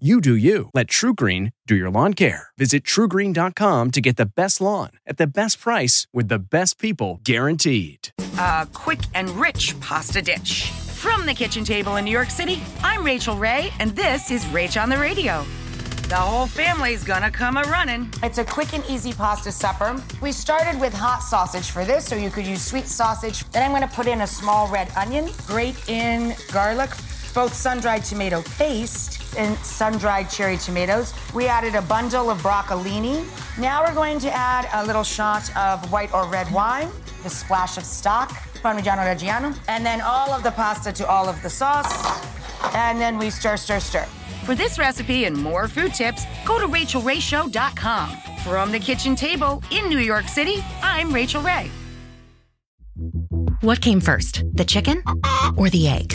You do you. Let TruGreen do your lawn care. Visit trugreen.com to get the best lawn at the best price with the best people guaranteed. A quick and rich pasta dish. From the kitchen table in New York City, I'm Rachael Ray, and this is Rach on the Radio. The whole family's gonna come a running. It's a quick and easy pasta supper. We started with hot sausage for this, so you could use sweet sausage. Then I'm gonna put in a small red onion, grate in garlic, both sun-dried tomato paste and sun-dried cherry tomatoes. We added a bundle of broccolini. Now we're going to add a little shot of white or red wine, a splash of stock, Parmigiano Reggiano, and then all of the pasta to all of the sauce. And then we stir, stir, stir. For this recipe and more food tips, go to rachaelrayshow.com. From the kitchen table in New York City, I'm Rachael Ray. What came first, the chicken or the egg?